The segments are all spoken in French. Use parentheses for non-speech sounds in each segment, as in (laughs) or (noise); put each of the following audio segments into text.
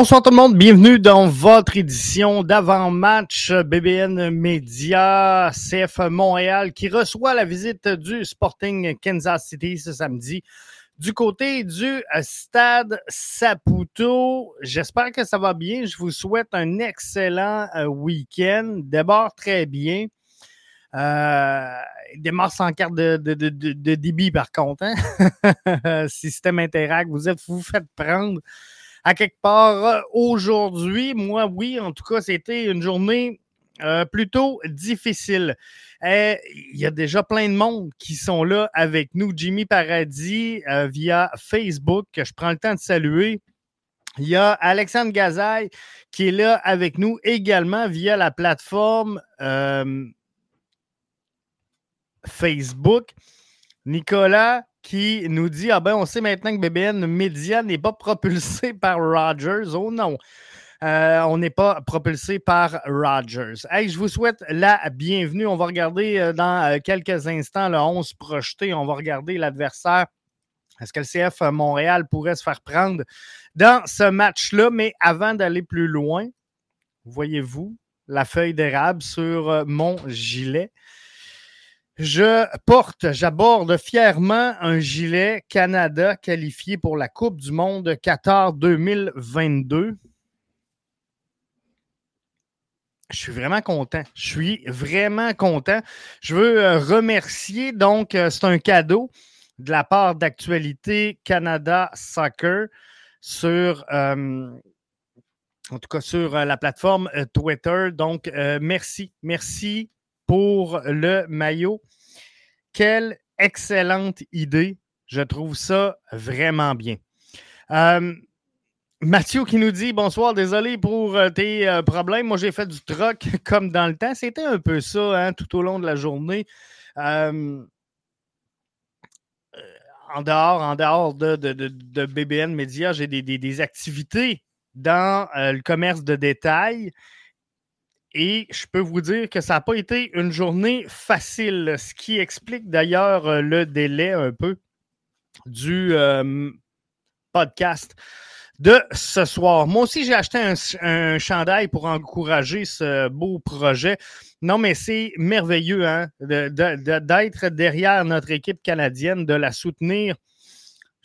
Bonsoir tout le monde, bienvenue dans votre édition d'avant-match BBN Media CF Montréal qui reçoit la visite du Sporting Kansas City ce samedi du côté du stade Saputo. J'espère que ça va bien. Je vous souhaite un excellent euh, week-end. D'abord, très bien. Euh, il démarre sans carte de, de, de, de débit, par contre. Hein? (laughs) Système Interact, vous êtes vous faites prendre à quelque part euh, aujourd'hui. Moi, oui, en tout cas, c'était une journée euh, plutôt difficile. Euh, il y a déjà plein de monde qui sont là avec nous. Jimmy Paradis via Facebook, que je prends le temps de saluer. Il y a Alexandre Gazaille qui est là avec nous également via la plateforme Facebook. Nicolas qui nous dit Ah ben, on sait maintenant que BBN Media n'est pas propulsé (laughs) par Rogers. Oh non. Euh, on n'est pas propulsé par Rogers. Hey, je vous souhaite la bienvenue. On va regarder euh, dans euh, quelques instants le 11 projeté. On va regarder l'adversaire. Est-ce que le CF Montréal pourrait se faire prendre dans ce match-là? Mais avant d'aller plus loin, voyez-vous la feuille d'érable sur mon gilet? Je porte, j'aborde fièrement un gilet Canada qualifié pour la Coupe du Monde Qatar 2022. Je suis vraiment content. Je suis vraiment content. Je veux euh, remercier, donc, euh, c'est un cadeau de la part d'Actualité Canada Soccer sur, euh, en tout cas, sur la plateforme Twitter. Donc, merci. Merci pour le maillot. Quelle excellente idée. Je trouve ça vraiment bien. Euh, Mathieu qui nous dit bonsoir, désolé pour euh, tes euh, problèmes. Moi, j'ai fait du troc (laughs) comme dans le temps. C'était un peu ça hein, tout au long de la journée. en dehors, en dehors de, de, BBN Media, j'ai des, des, activités dans le commerce de détail. Et je peux vous dire que ça n'a pas été une journée facile, ce qui explique d'ailleurs euh, le délai un peu du euh, podcast de ce soir. Moi aussi, j'ai acheté un, chandail pour encourager ce beau projet. Non, mais c'est merveilleux hein, d'être derrière notre équipe canadienne, de la soutenir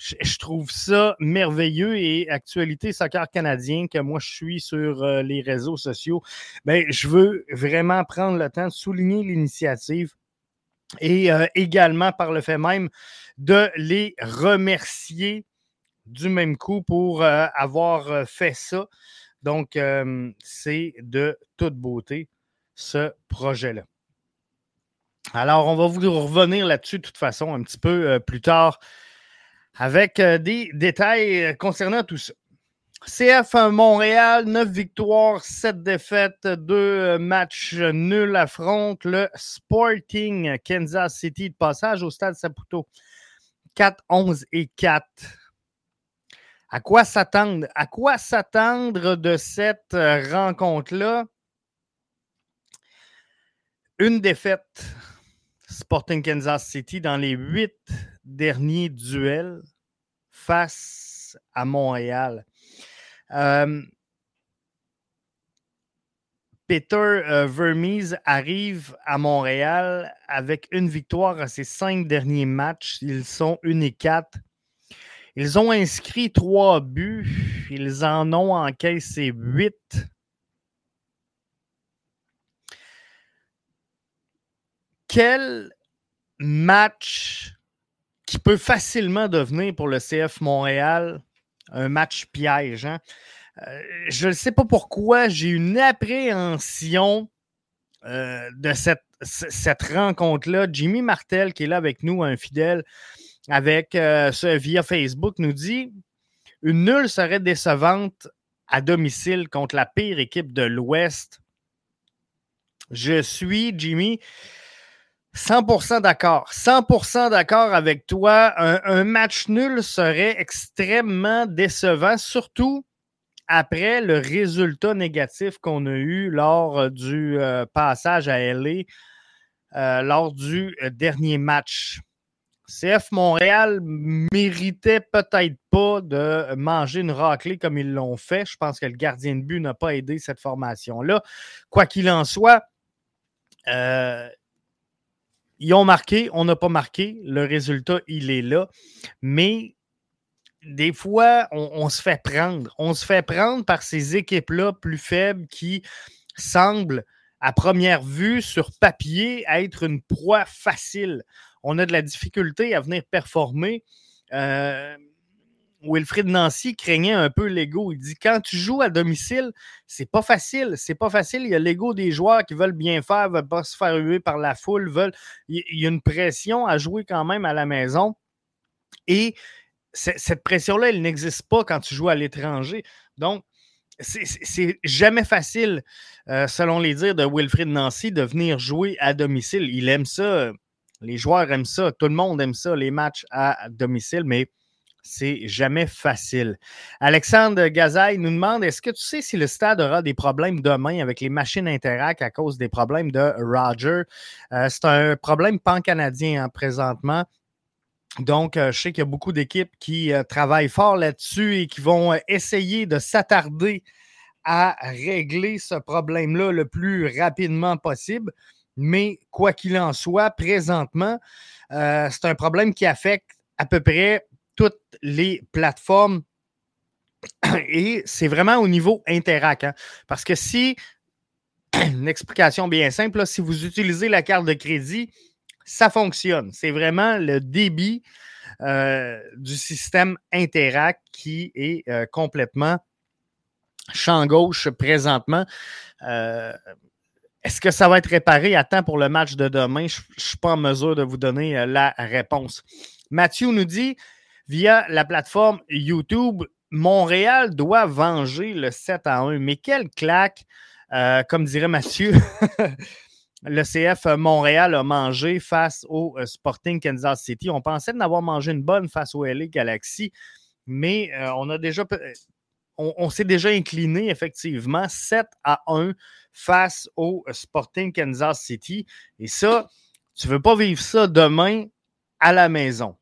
je, trouve ça merveilleux et actualité soccer canadien que moi je suis sur euh, les réseaux sociaux, ben, je veux vraiment prendre le temps de souligner l'initiative et euh, également par le fait même de les remercier du même coup pour euh, avoir fait ça. Donc, c'est de toute beauté ce projet-là. Alors, on va vous revenir là-dessus de toute façon un petit peu plus tard avec euh, des détails euh, concernant tout ça. CF Montréal, 9 victoires, 7 défaites, 2 euh, matchs nuls affrontent le Sporting Kansas City de passage au stade Saputo. 4, 11 et 4. À quoi s'attendre? À quoi s'attendre de cette rencontre-là? Une défaite. Sporting Kansas City dans les 8 dernier duel face à Montréal. Euh, Peter euh, Vermees arrive à Montréal avec une victoire à ses cinq derniers matchs. Ils sont 1 et 4. Ils ont inscrit trois buts. Ils en ont encaissé huit. Quel match qui peut facilement devenir pour le CF Montréal un match piège. Hein? Euh, je ne sais pas pourquoi j'ai une appréhension euh, de cette, cette rencontre-là. Jimmy Martel, qui est là avec nous, un fidèle, avec euh, via Facebook, nous dit une nulle serait décevante à domicile contre la pire équipe de l'Ouest. Je suis, Jimmy, 100% d'accord. 100% d'accord avec toi. Un, match nul serait extrêmement décevant, surtout après le résultat négatif qu'on a eu lors euh, du euh, passage à LA, euh, lors du dernier match. CF Montréal méritait peut-être pas de manger une raclée comme ils l'ont fait. Je pense que le gardien de but n'a pas aidé cette formation-là. Quoi qu'il en soit, ils ont marqué, on n'a pas marqué. Le résultat, il est là. Mais des fois, on, se fait prendre. On se fait prendre par ces équipes-là plus faibles qui semblent, à première vue, sur papier, être une proie facile. On a de la difficulté à venir performer. Euh, Wilfried Nancy craignait un peu l'ego. Il dit quand tu joues à domicile, c'est pas facile. C'est pas facile. Il y a l'ego des joueurs qui veulent bien faire, veulent pas se faire huer par la foule, veulent. Il y a une pression à jouer quand même à la maison. Et cette pression-là, elle n'existe pas quand tu joues à l'étranger. Donc, c'est jamais facile, euh, selon les dires de Wilfried Nancy, de venir jouer à domicile. Il aime ça. Les joueurs aiment ça. Tout le monde aime ça, les matchs à domicile, mais c'est jamais facile. Alexandre Gazaille nous demande est-ce que tu sais si le stade aura des problèmes demain avec les machines Interact à cause des problèmes de Roger? Euh, C'est un problème pan-canadien hein, présentement. Donc, euh, je sais qu'il y a beaucoup d'équipes qui euh, travaillent fort là-dessus et qui vont essayer de s'attarder à régler ce problème-là le plus rapidement possible. Mais quoi qu'il en soit, présentement, c'est un problème qui affecte à peu près toutes les plateformes. (clears throat) Et c'est vraiment au niveau Interac. Hein. Parce que si, (clears throat) une explication bien simple, si vous utilisez la carte de crédit, ça fonctionne. C'est vraiment le débit euh, du système Interac qui est euh, complètement champ gauche présentement. Euh, est-ce que ça va être réparé? À temps pour le match de demain? Je ne suis pas en mesure de vous donner la réponse. Mathieu nous dit via la plateforme YouTube. Montréal doit venger le 7 à 1. Mais quelle claque, euh, comme dirait Mathieu, (laughs) le CF Montréal a mangé face au euh, Sporting Kansas City. On pensait d'avoir mangé une bonne face au LA Galaxy, mais euh, on a déjà. On, s'est déjà incliné effectivement 7 à 1 face au Sporting Kansas City. Et ça, tu ne veux pas vivre ça demain à la maison.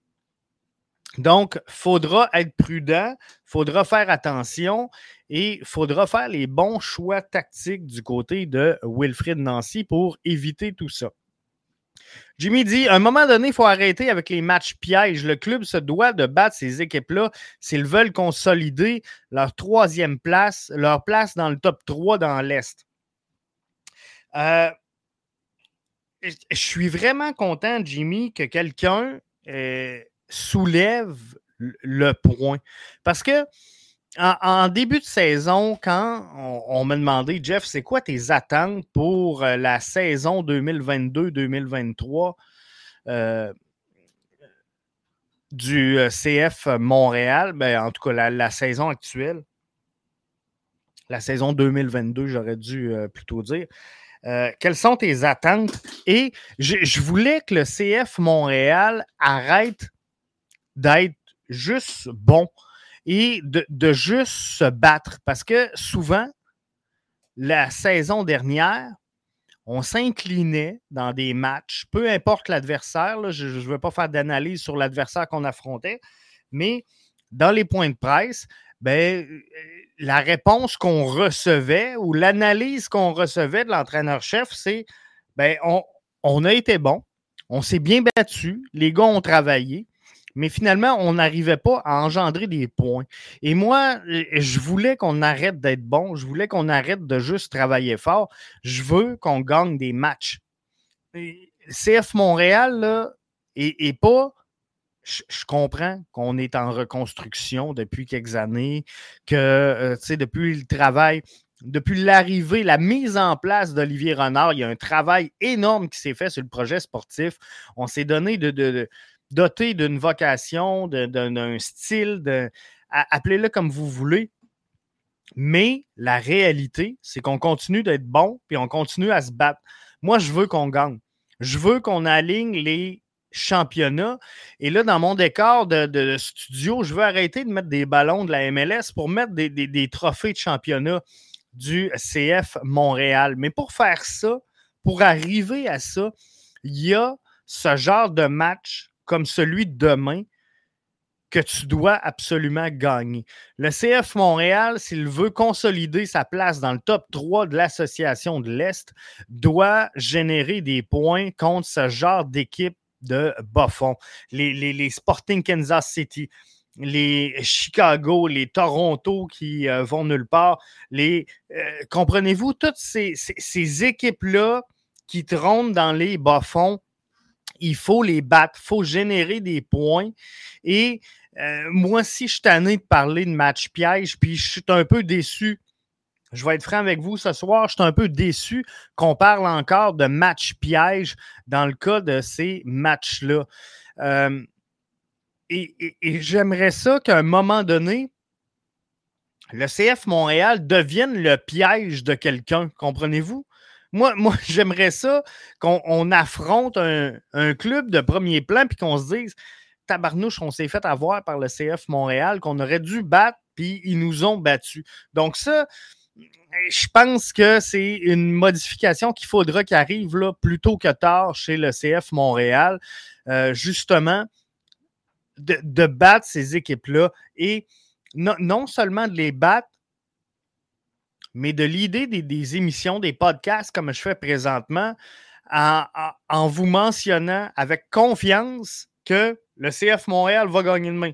Donc, faudra être prudent, faudra faire attention et faudra faire les bons choix tactiques du côté de Wilfrid Nancy pour éviter tout ça. Jimmy dit, à un moment donné, il faut arrêter avec les matchs pièges. Le club se doit de battre ces équipes-là s'ils veulent consolider leur troisième place, leur place dans le top 3 dans l'Est. Euh, je suis vraiment content, Jimmy, que quelqu'un euh, soulève le point. Parce que en, début de saison, quand on, m'a demandé, Jeff, c'est quoi tes attentes pour euh, la saison 2022-2023 euh, du euh, CF Montréal, ben, en tout cas la, saison actuelle, la saison 2022, j'aurais dû plutôt dire. quelles sont tes attentes? Et je voulais que le CF Montréal arrête d'être juste bon et de, juste se battre. Parce que souvent, la saison dernière, on s'inclinait dans des matchs, peu importe l'adversaire, je ne veux pas faire d'analyse sur l'adversaire qu'on affrontait, mais dans les points de presse, ben, euh, la réponse qu'on recevait ou l'analyse qu'on recevait de l'entraîneur-chef, c'est ben, on, on a été bon, on s'est bien battu, les gars ont travaillé, mais finalement, on n'arrivait pas à engendrer des points. Et moi, je voulais qu'on arrête d'être bon, je voulais qu'on arrête de juste travailler fort. Je veux qu'on gagne des matchs. CF Montréal, là, et, pas. Je, comprends qu'on est en reconstruction depuis quelques années, que, euh, depuis le travail, depuis l'arrivée, la mise en place d'Olivier Renard, il y a un travail énorme qui s'est fait sur le projet sportif. On s'est donné de doté d'une vocation, d'un style, appelez-le comme vous voulez. Mais la réalité, c'est qu'on continue d'être bon, puis on continue à se battre. Moi, je veux qu'on gagne. Je veux qu'on aligne les championnats. Et là, dans mon décor de, studio, je veux arrêter de mettre des ballons de la MLS pour mettre des, des trophées de championnat du CF Montréal. Mais pour faire ça, pour arriver à ça, il y a ce genre de match comme celui de demain que tu dois absolument gagner. Le CF Montréal, s'il veut consolider sa place dans le top 3 de l'association de l'Est, doit générer des points contre ce genre d'équipe de bas. Les, Sporting Kansas City, les Chicago, les Toronto qui euh, vont nulle part. Les, euh, comprenez-vous, toutes ces, ces, équipes-là qui trônent dans les bas-fonds, il faut les battre, il faut générer des points. Et euh, moi, si je suis tanné de parler de match piège, puis je suis un peu déçu. Je vais être franc avec vous ce soir, je suis un peu déçu qu'on parle encore de match piège dans le cas de ces matchs-là. Euh, et, j'aimerais ça qu'à un moment donné, le CF Montréal devienne le piège de quelqu'un, comprenez-vous? Moi, (laughs) moi j'aimerais ça qu'on affronte un, club de premier plan puis qu'on se dise tabarnouche, on s'est fait avoir par le CF Montréal, qu'on aurait dû battre, puis ils nous ont battus. Donc, ça, je pense que c'est une modification qu'il faudra qu'il arrive là, plus tôt que tard chez le CF Montréal, euh, justement, de, battre ces équipes-là et non, seulement de les battre, mais de l'idée des, émissions, des podcasts comme je fais présentement, en vous mentionnant avec confiance que le CF Montréal va gagner demain.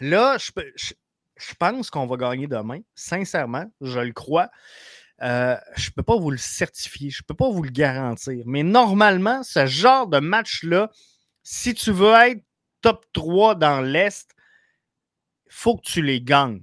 Là, je, pense qu'on va gagner demain. Sincèrement, je le crois. Euh, je ne peux pas vous le certifier, je ne peux pas vous le garantir. Mais normalement, ce genre de match-là, si tu veux être top 3 dans l'Est, il faut que tu les gagnes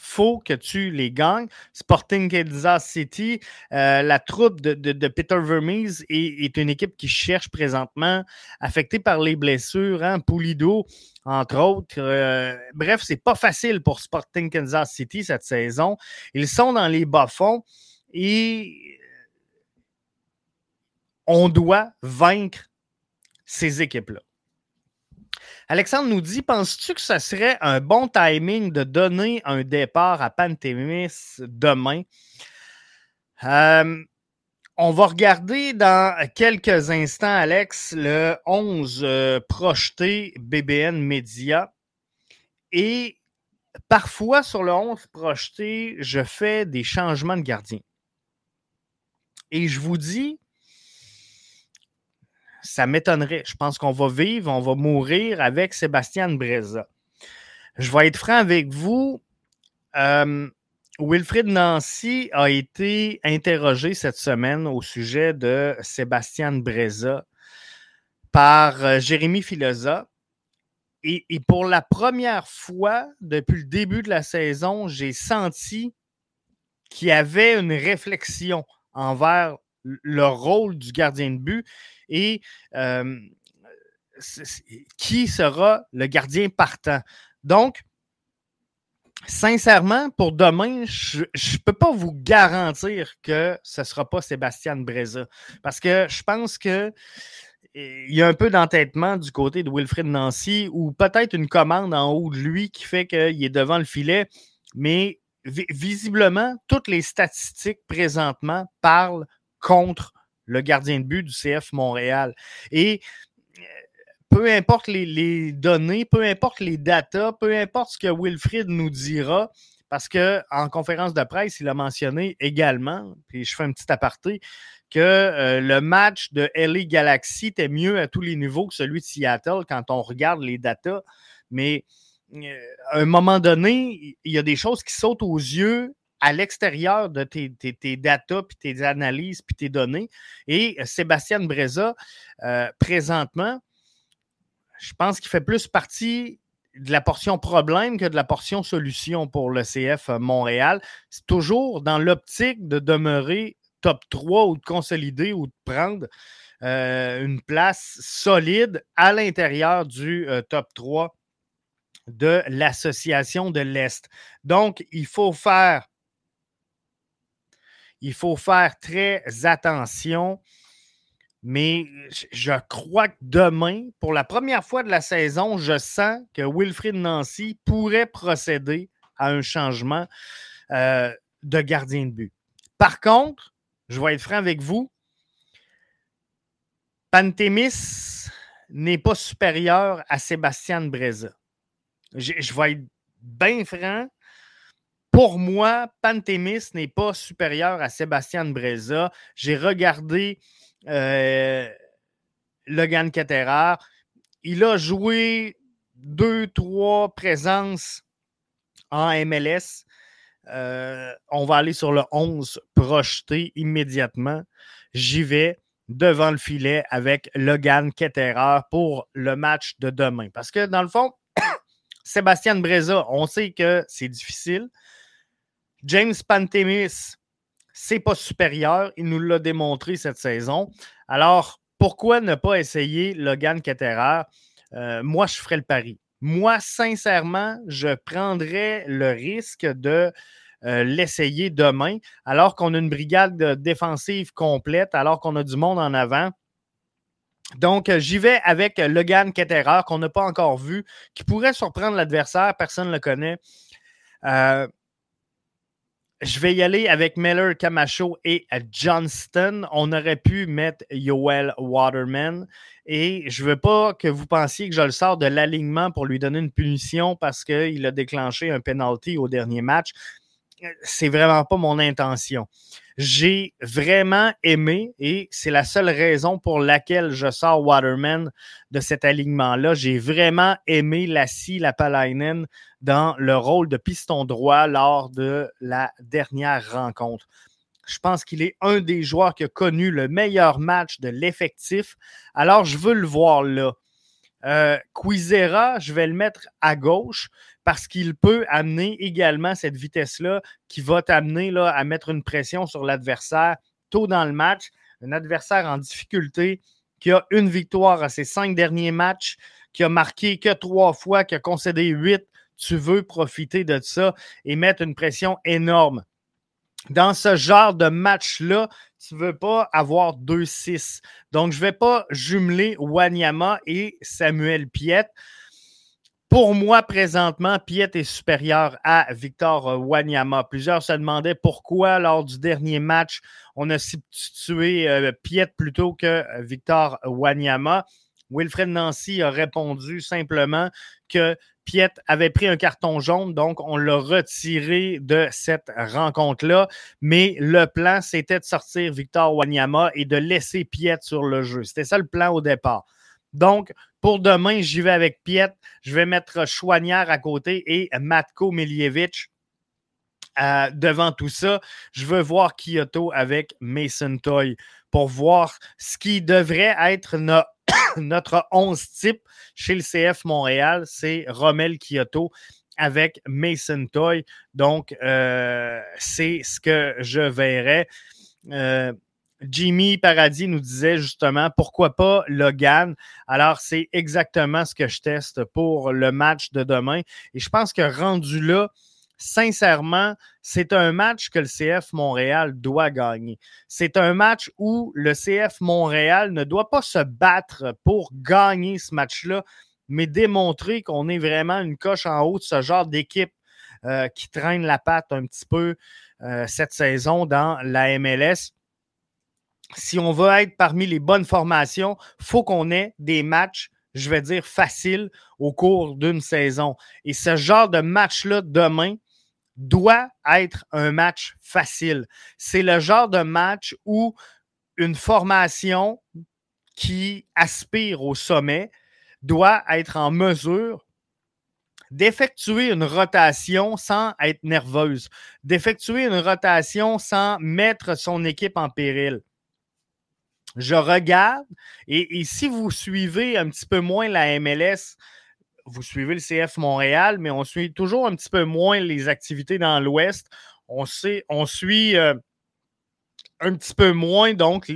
faut que tu les gagnes. Sporting Kansas City, euh, la troupe de, Peter Vermees est, une équipe qui cherche présentement, affectée par les blessures, hein, Poulido, entre autres. Euh, bref, c'est pas facile pour Sporting Kansas City cette saison. Ils sont dans les bas-fonds et on doit vaincre ces équipes-là. Alexandre nous dit Penses-tu que ce serait un bon timing de donner un départ à Pantémis demain? Euh, On va regarder dans quelques instants, Alex, le 11 euh, projeté BBN Media. Et parfois, sur le 11 projeté, je fais des changements de gardien. Et je vous dis, ça m'étonnerait. Je pense qu'on va vivre, on va mourir avec Sébastien Breza. Je vais être franc avec vous. Euh, Wilfrid Nancy a été interrogé cette semaine au sujet de Sébastien Breza par euh, Jérémy Filosa. Et, et, pour la première fois depuis le début de la saison, j'ai senti qu'il y avait une réflexion envers le rôle du gardien de but et qui sera le gardien partant. Donc, sincèrement, pour demain, je ne peux pas vous garantir que ce ne sera pas Sébastien Breza. Parce que je pense que il y a un peu d'entêtement du côté de Wilfred Nancy ou peut-être une commande en haut de lui qui fait qu'il est devant le filet. Mais visiblement, toutes les statistiques présentement parlent contre le gardien de but du CF Montréal. Et euh, peu importe les, données, peu importe les datas, peu importe ce que Wilfried nous dira, parce qu'en conférence de presse, il a mentionné également, puis je fais un petit aparté, que euh, le match de LA Galaxy était mieux à tous les niveaux que celui de Seattle quand on regarde les datas. Mais euh, à un moment donné, il y a des choses qui sautent aux yeux à l'extérieur de tes, tes, tes datas, puis tes analyses, puis tes données. Et euh, Sébastien Breza, euh, présentement, je pense qu'il fait plus partie de la portion problème que de la portion solution pour le CF euh, Montréal. C'est toujours dans l'optique de demeurer top 3 ou de consolider ou de prendre une place solide à l'intérieur du top 3 de l'association de l'Est. Donc, il faut faire il faut faire très attention. Mais je crois que demain, pour la première fois de la saison, je sens que Wilfrid Nancy pourrait procéder à un changement euh, de gardien de but. Par contre, je vais être franc avec vous, Pantémis n'est pas supérieur à Sébastien Breza. Je vais être bien franc. Pour moi, Pantémis n'est pas supérieur à Sébastien Breza. J'ai regardé euh, Logan Ketterer. Il a joué deux, trois présences en MLS. Euh, on va aller sur le 11 projeté immédiatement. J'y vais devant le filet avec Logan Ketterer pour le match de demain. Parce que dans le fond, Sébastien Breza, on sait que c'est difficile. James Pantemis, c'est pas supérieur. Il nous l'a démontré cette saison. Alors, pourquoi ne pas essayer Logan Ketterer? Euh, moi, je ferais le pari. Moi, sincèrement, je prendrais le risque de euh, l'essayer demain, alors qu'on a une brigade défensive complète, alors qu'on a du monde en avant. Donc, euh, j'y vais avec Logan Ketterer, qu'on n'a pas encore vu, qui pourrait surprendre l'adversaire. Personne ne le connaît. Euh, je vais y aller avec Miller Camacho et Johnston. On aurait pu mettre Yoel Waterman. Et je ne veux pas que vous pensiez que je le sors de l'alignement pour lui donner une punition parce qu'il a déclenché un penalty au dernier match. C'est vraiment pas mon intention. J'ai vraiment aimé et c'est la seule raison pour laquelle je sors Waterman de cet alignement-là. J'ai vraiment aimé Lassie Lapalainen dans le rôle de piston droit lors de la dernière rencontre. Je pense qu'il est un des joueurs qui a connu le meilleur match de l'effectif. Alors, je veux le voir là. Euh, je vais le mettre à gauche parce qu'il peut amener également cette vitesse-là qui va t'amener à mettre une pression sur l'adversaire tôt dans le match. Un adversaire en difficulté qui a une victoire à ses cinq derniers matchs, qui a marqué que trois fois, qui a concédé huit. Tu veux profiter de ça et mettre une pression énorme. Dans ce genre de match-là, tu ne veux pas avoir 2-6. Donc, je ne vais pas jumeler Wanyama et Samuel Piet. Pour moi, présentement, Piet est supérieur à Victor Wanyama. Plusieurs se demandaient pourquoi, lors du dernier match, on a substitué euh, Piet plutôt que Victor Wanyama. Wilfred Nancy a répondu simplement que Piet avait pris un carton jaune, donc on l'a retiré de cette rencontre-là. Mais le plan, c'était de sortir Victor Wanyama et de laisser Piet sur le jeu. C'était ça le plan au départ. Donc, pour demain, j'y vais avec Piet. Je vais mettre Chouanière à côté et Matko Miljevic euh, devant tout ça. Je veux voir Kyoto avec Mason Toy pour voir ce qui devrait être notre (coughs) 11 type chez le CF Montréal. C'est Romel Kyoto avec Mason Toy. Donc, euh, c'est ce que je verrai. Euh, Jimmy Paradis nous disait justement pourquoi pas Logan? Alors, c'est exactement ce que je teste pour le match de demain. Et je pense que rendu là, sincèrement, c'est un match que le CF Montréal doit gagner. C'est un match où le CF Montréal ne doit pas se battre pour gagner ce match-là, mais démontrer qu'on est vraiment une coche en haut de ce genre d'équipe euh, qui traîne la patte un petit peu euh, cette saison dans la MLS si on veut être parmi les bonnes formations, il faut qu'on ait des matchs, je vais dire, faciles au cours d'une saison. Et ce genre de match-là demain doit être un match facile. C'est le genre de match où une formation qui aspire au sommet doit être en mesure d'effectuer une rotation sans être nerveuse, d'effectuer une rotation sans mettre son équipe en péril je regarde et, si vous suivez un petit peu moins la MLS, vous suivez le CF Montréal, mais on suit toujours un petit peu moins les activités dans l'Ouest. On, on suit euh, un petit peu moins, donc,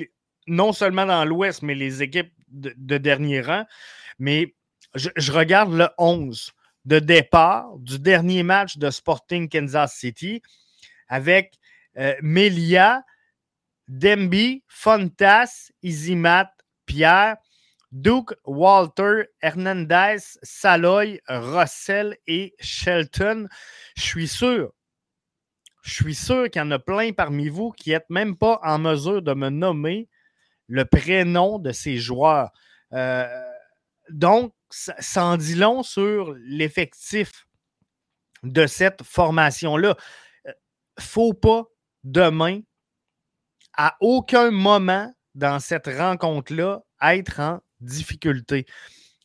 non seulement dans l'Ouest, mais les équipes de, dernier rang. Mais je, regarde le 11 de départ du dernier match de Sporting Kansas City avec euh, Melia Demby, Fontas, Izimat, Pierre, Duke, Walter, Hernandez, Saloy, Russell et Shelton. Je suis sûr, je suis sûr qu'il y en a plein parmi vous qui n'êtes même pas en mesure de me nommer le prénom de ces joueurs. Euh, donc, ça, en dit long sur l'effectif de cette formation-là. Euh, faut pas demain, à aucun moment dans cette rencontre-là, être en difficulté.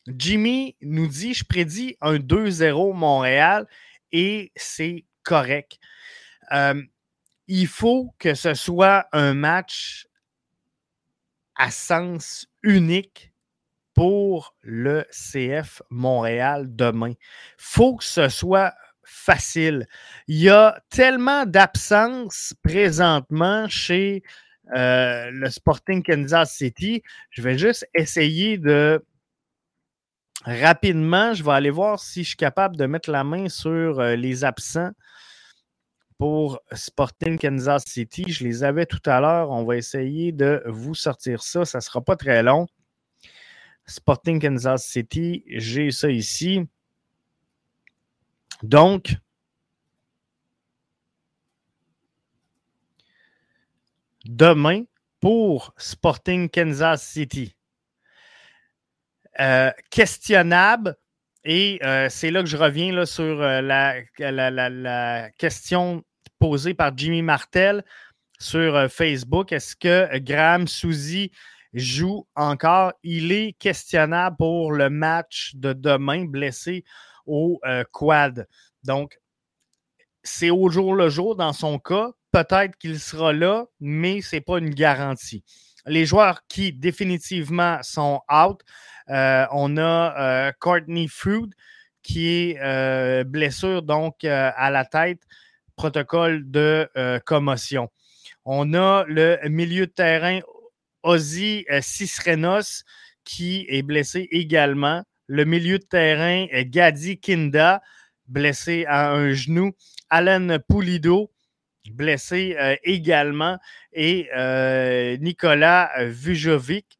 Jimmy nous dit, je prédis un 2-0 Montréal et c'est correct. Euh, il faut que ce soit un match à sens unique pour le CF Montréal demain. faut que ce soit facile. Il y a tellement d'absence présentement chez euh, le Sporting Kansas City. Je vais juste essayer de rapidement, je vais aller voir si je suis capable de mettre la main sur euh, les absents pour Sporting Kansas City. Je les avais tout à l'heure. On va essayer de vous sortir ça. Ça ne sera pas très long. Sporting Kansas City, j'ai ça ici. Donc, demain, pour Sporting Kansas City, euh, questionnable. Et euh, c'est là que je reviens sur euh, la, la, question posée par Jimmy Martel sur Facebook. Est-ce que Graham Souzy joue encore? Il est questionnable pour le match de demain, blessé au quad. Donc, c'est au jour le jour dans son cas. Peut-être qu'il sera là, mais ce n'est pas une garantie. Les joueurs qui définitivement sont out, euh, on a euh, Courtney Food qui est euh, blessure donc à la tête, protocole de commotion. On a le milieu de terrain Ozzy Cisrenos qui est blessé également. Le milieu de terrain Gadi Kinda, blessé à un genou. Alan Pulido, blessé également. Et Nicolas Vujovic,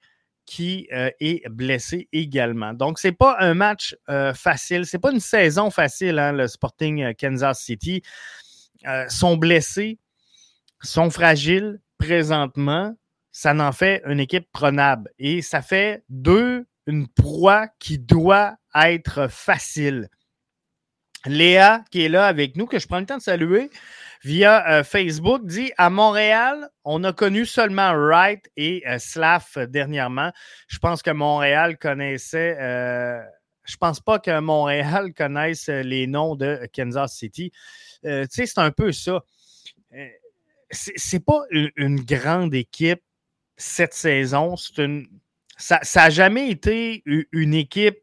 qui euh, est blessé également. Donc, ce n'est pas un match euh, facile. Ce n'est pas une saison facile, hein, le Sporting euh, Kansas City. sont blessés, sont fragiles présentement. Ça n'en fait une équipe prenable. Et ça fait d'eux une proie qui doit être facile. Léa, qui est là avec nous, que je prends le temps de saluer, via euh, Facebook, dit à Montréal, on a connu seulement Wright et euh, Slaff dernièrement. Je pense que Montréal connaissait. Euh, je pense pas que Montréal (laughs) connaisse les noms de Kansas City. tu sais, c'est un peu ça. c'est pas une, grande équipe cette saison. Ça n'a jamais été une équipe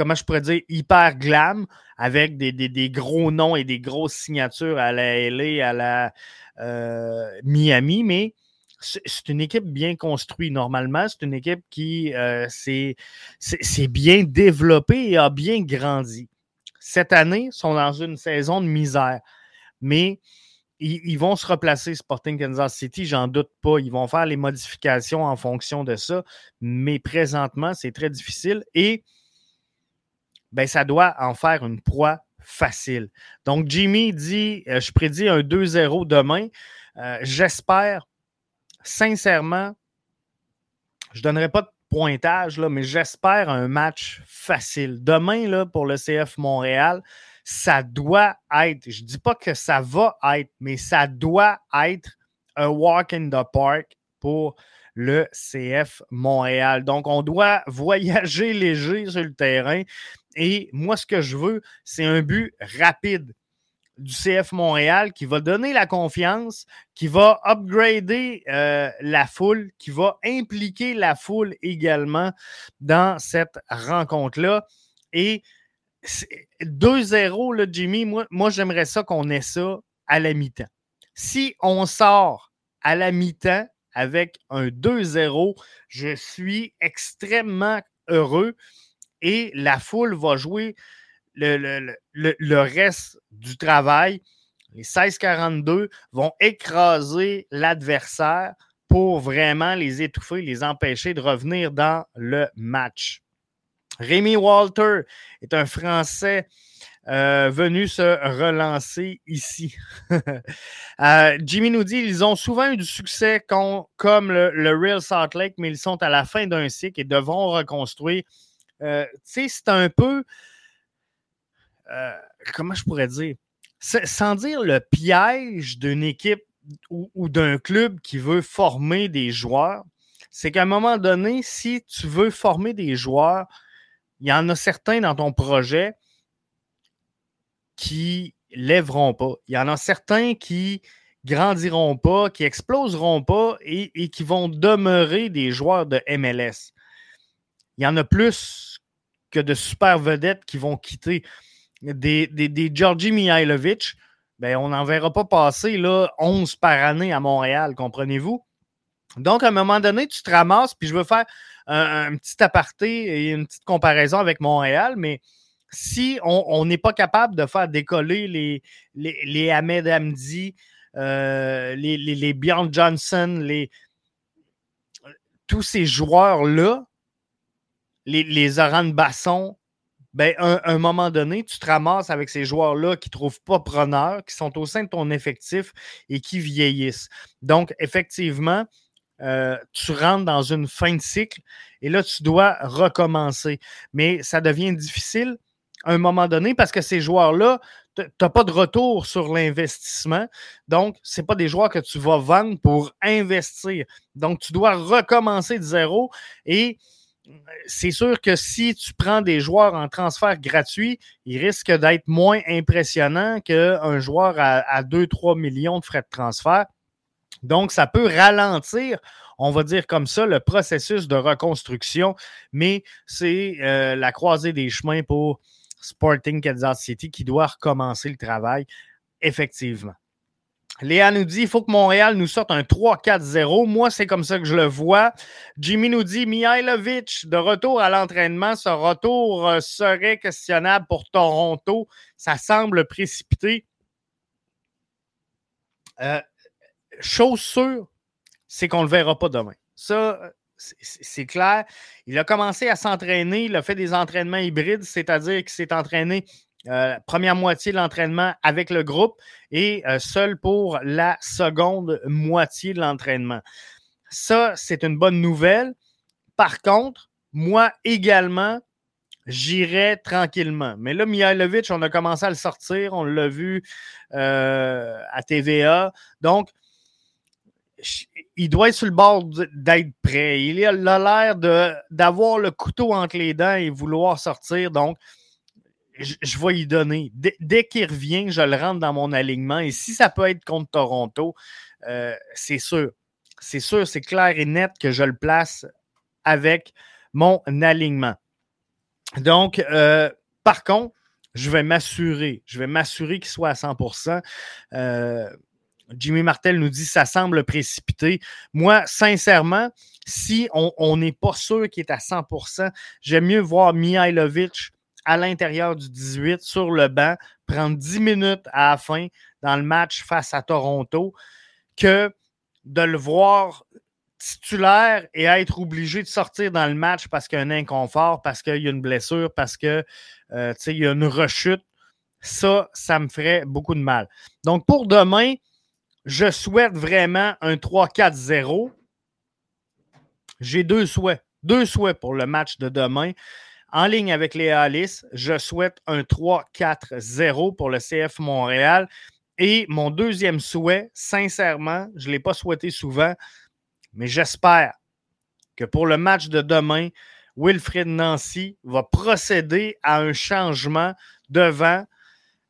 comment je pourrais dire, hyper glam avec des, gros noms et des grosses signatures à la LA, à la euh, Miami, mais c'est une équipe bien construite normalement. C'est une équipe qui euh, s'est bien développée et a bien grandi. Cette année, ils sont dans une saison de misère. Mais ils, ils vont se replacer, Sporting Kansas City, j'en doute pas. Ils vont faire les modifications en fonction de ça. Mais présentement, c'est très difficile. Et ben, ça doit en faire une proie facile. Donc, Jimmy dit euh, Je prédis un 2-0 demain. Euh, j'espère, sincèrement, je ne donnerai pas de pointage, là, mais j'espère un match facile. Demain, là, pour le CF Montréal, ça doit être, je ne dis pas que ça va être, mais ça doit être un walk in the park pour le CF Montréal. Donc, on doit (laughs) voyager léger sur le terrain. Et moi, ce que je veux, c'est un but rapide du CF Montréal qui va donner la confiance, qui va upgrader euh, la foule, qui va impliquer la foule également dans cette rencontre-là. Et 2-0, Jimmy, moi, moi j'aimerais ça qu'on ait ça à la mi-temps. Si on sort à la mi-temps avec un 2-0, je suis extrêmement heureux et la foule va jouer le, reste du travail. Les 16-42 vont écraser l'adversaire pour vraiment les étouffer, les empêcher de revenir dans le match. Rémi Walter est un Français euh, venu se relancer ici. (laughs) Euh, Jimmy nous dit ils ont souvent eu du succès comme le, le Real Salt Lake, mais ils sont à la fin d'un cycle et devront reconstruire tu sais, c'est un peu. comment je pourrais dire? Sans dire le piège d'une équipe ou d'un club qui veut former des joueurs, c'est qu'à un moment donné, si tu veux former des joueurs, il y en a certains dans ton projet qui lèveront pas. Il y en a certains qui grandiront pas, qui exploseront pas et, qui vont demeurer des joueurs de MLS. Il y en a plus que de super vedettes qui vont quitter. Des, des, Georgi Mihailovic, ben, on n'en verra pas passer là, 11 par année à Montréal, comprenez-vous? Donc, à un moment donné, tu te ramasses, puis je veux faire un, petit aparté et une petite comparaison avec Montréal, mais si on n'est pas capable de faire décoller les, les, Ahmed Hamdi, euh, les, les, Bjorn Johnson, les, tous ces joueurs-là, les, les Oran Basson, ben, un, moment donné, tu te ramasses avec ces joueurs-là qui ne trouvent pas preneur, qui sont au sein de ton effectif et qui vieillissent. Donc, effectivement, euh, tu rentres dans une fin de cycle et là, tu dois recommencer. Mais ça devient difficile à un moment donné parce que ces joueurs-là, tu n'as pas de retour sur l'investissement. Donc, ce pas des joueurs que tu vas vendre pour investir. Donc, tu dois recommencer de zéro et c'est sûr que si tu prends des joueurs en transfert gratuit, ils risquent d'être moins impressionnants qu'un joueur à 2-3 millions de frais de transfert. Donc, ça peut ralentir, on va dire comme ça, le processus de reconstruction, mais c'est euh, la croisée des chemins pour Sporting Kansas City qui doit recommencer le travail, effectivement. Léa nous dit il faut que Montréal nous sorte un 3-4-0. Moi, c'est comme ça que je le vois. Jimmy nous dit Mihailovic de retour à l'entraînement. Ce retour euh, serait questionnable pour Toronto. Ça semble précipité. Euh, chose sûre, c'est qu'on ne le verra pas demain. Ça, c'est clair. Il a commencé à s'entraîner, il a fait des entraînements hybrides, c'est-à-dire qu'il s'est entraîné euh, première moitié de l'entraînement avec le groupe et euh, seul pour la seconde moitié de l'entraînement. Ça, c'est une bonne nouvelle. Par contre, moi également, j'irai tranquillement. Mais là, Mihailovic, on a commencé à le sortir, on l'a vu euh, à TVA. Donc, il doit être sur le bord d'être prêt. Il a l'air d'avoir le couteau entre les dents et vouloir sortir. Donc, je, vais y donner. Dès, qu'il revient, je le rentre dans mon alignement. Et si ça peut être contre Toronto, euh, c'est sûr. C'est sûr, c'est clair et net que je le place avec mon alignement. Donc, euh, par contre, je vais m'assurer. Je vais m'assurer qu'il soit à 100% Jimmy Martel nous dit ça semble précipité. Moi, sincèrement, si on n'est pas sûr qu'il est à 100% j'aime mieux voir Mihailovic à l'intérieur du 18 sur le banc, prendre 10 minutes à la fin dans le match face à Toronto que de le voir titulaire et être obligé de sortir dans le match parce qu'il y a un inconfort, parce qu'il y a une blessure, parce qu'il euh, y a une rechute. Ça, ça me ferait beaucoup de mal. Donc, pour demain, je souhaite vraiment un 3-4-0. J'ai deux souhaits. Deux souhaits pour le match de demain. En ligne avec les Alice, je souhaite un 3-4-0 pour le CF Montréal. Et mon deuxième souhait, sincèrement, je ne l'ai pas souhaité souvent, mais j'espère que pour le match de demain, Wilfred Nancy va procéder à un changement devant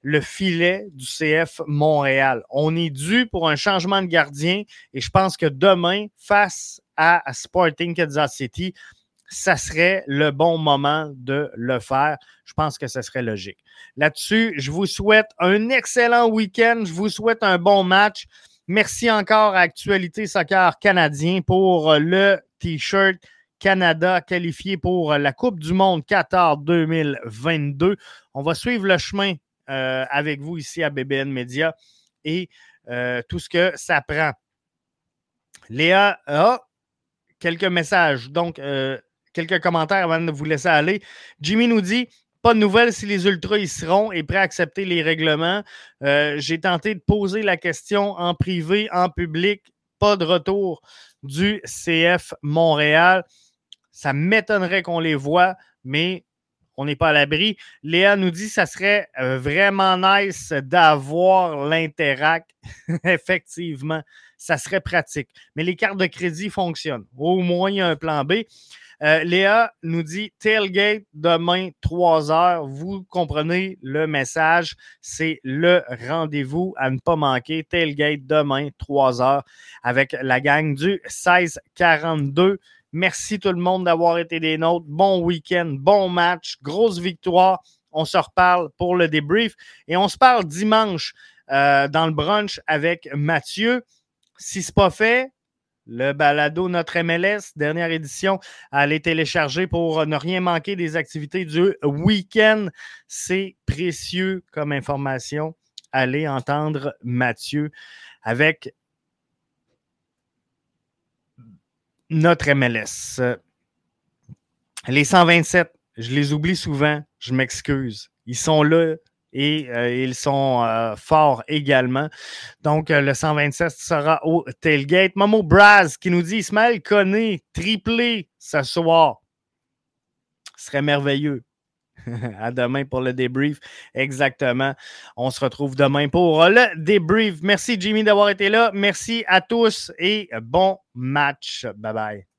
le filet du CF Montréal. On est dû pour un changement de gardien et je pense que demain, face à Sporting Kansas City, ça serait le bon moment de le faire. Je pense que ce serait logique. Là-dessus, je vous souhaite un excellent week-end. Je vous souhaite un bon match. Merci encore à Actualité Soccer Canadien pour le T-shirt Canada qualifié pour la Coupe du Monde Qatar 2022. On va suivre le chemin euh, avec vous ici à BBN Media et euh, tout ce que ça prend. Léa quelques messages, donc euh, quelques commentaires avant de vous laisser aller. Jimmy nous dit pas de nouvelles si les Ultras y seront et prêts à accepter les règlements. J'ai tenté de poser la question en privé, en public. Pas de retour du CF Montréal. Ça m'étonnerait qu'on les voit, mais on n'est pas à l'abri. Léa nous dit ça serait euh, vraiment nice d'avoir l'Interac. (laughs) Effectivement, ça serait pratique. Mais les cartes de crédit fonctionnent. Au moins, il y a un plan B. Euh, Léa nous dit tailgate demain 3 heures. Vous comprenez le message. C'est le rendez-vous à ne pas manquer. Tailgate demain 3 heures avec la gang du 1642. Merci tout le monde d'avoir été des nôtres. Bon week-end, bon match, grosse victoire. On se reparle pour le débrief et on se parle dimanche euh, dans le brunch avec Mathieu. Si ce n'est pas fait, le balado Notre MLS, dernière édition, allez télécharger pour ne rien manquer des activités du week-end. C'est précieux comme information. Allez entendre Mathieu avec notre MLS. Les 127, je les oublie souvent, je m'excuse. Ils sont là, et euh, ils sont euh, forts également. Donc, euh, le 127 sera au tailgate. Momo Braz qui nous dit Ismaël connaît triplé ce soir. Ce serait merveilleux. (laughs) à demain pour le débrief. Exactement. On se retrouve demain pour le débrief. Merci Jimmy d'avoir été là. Merci à tous et bon match. Bye bye.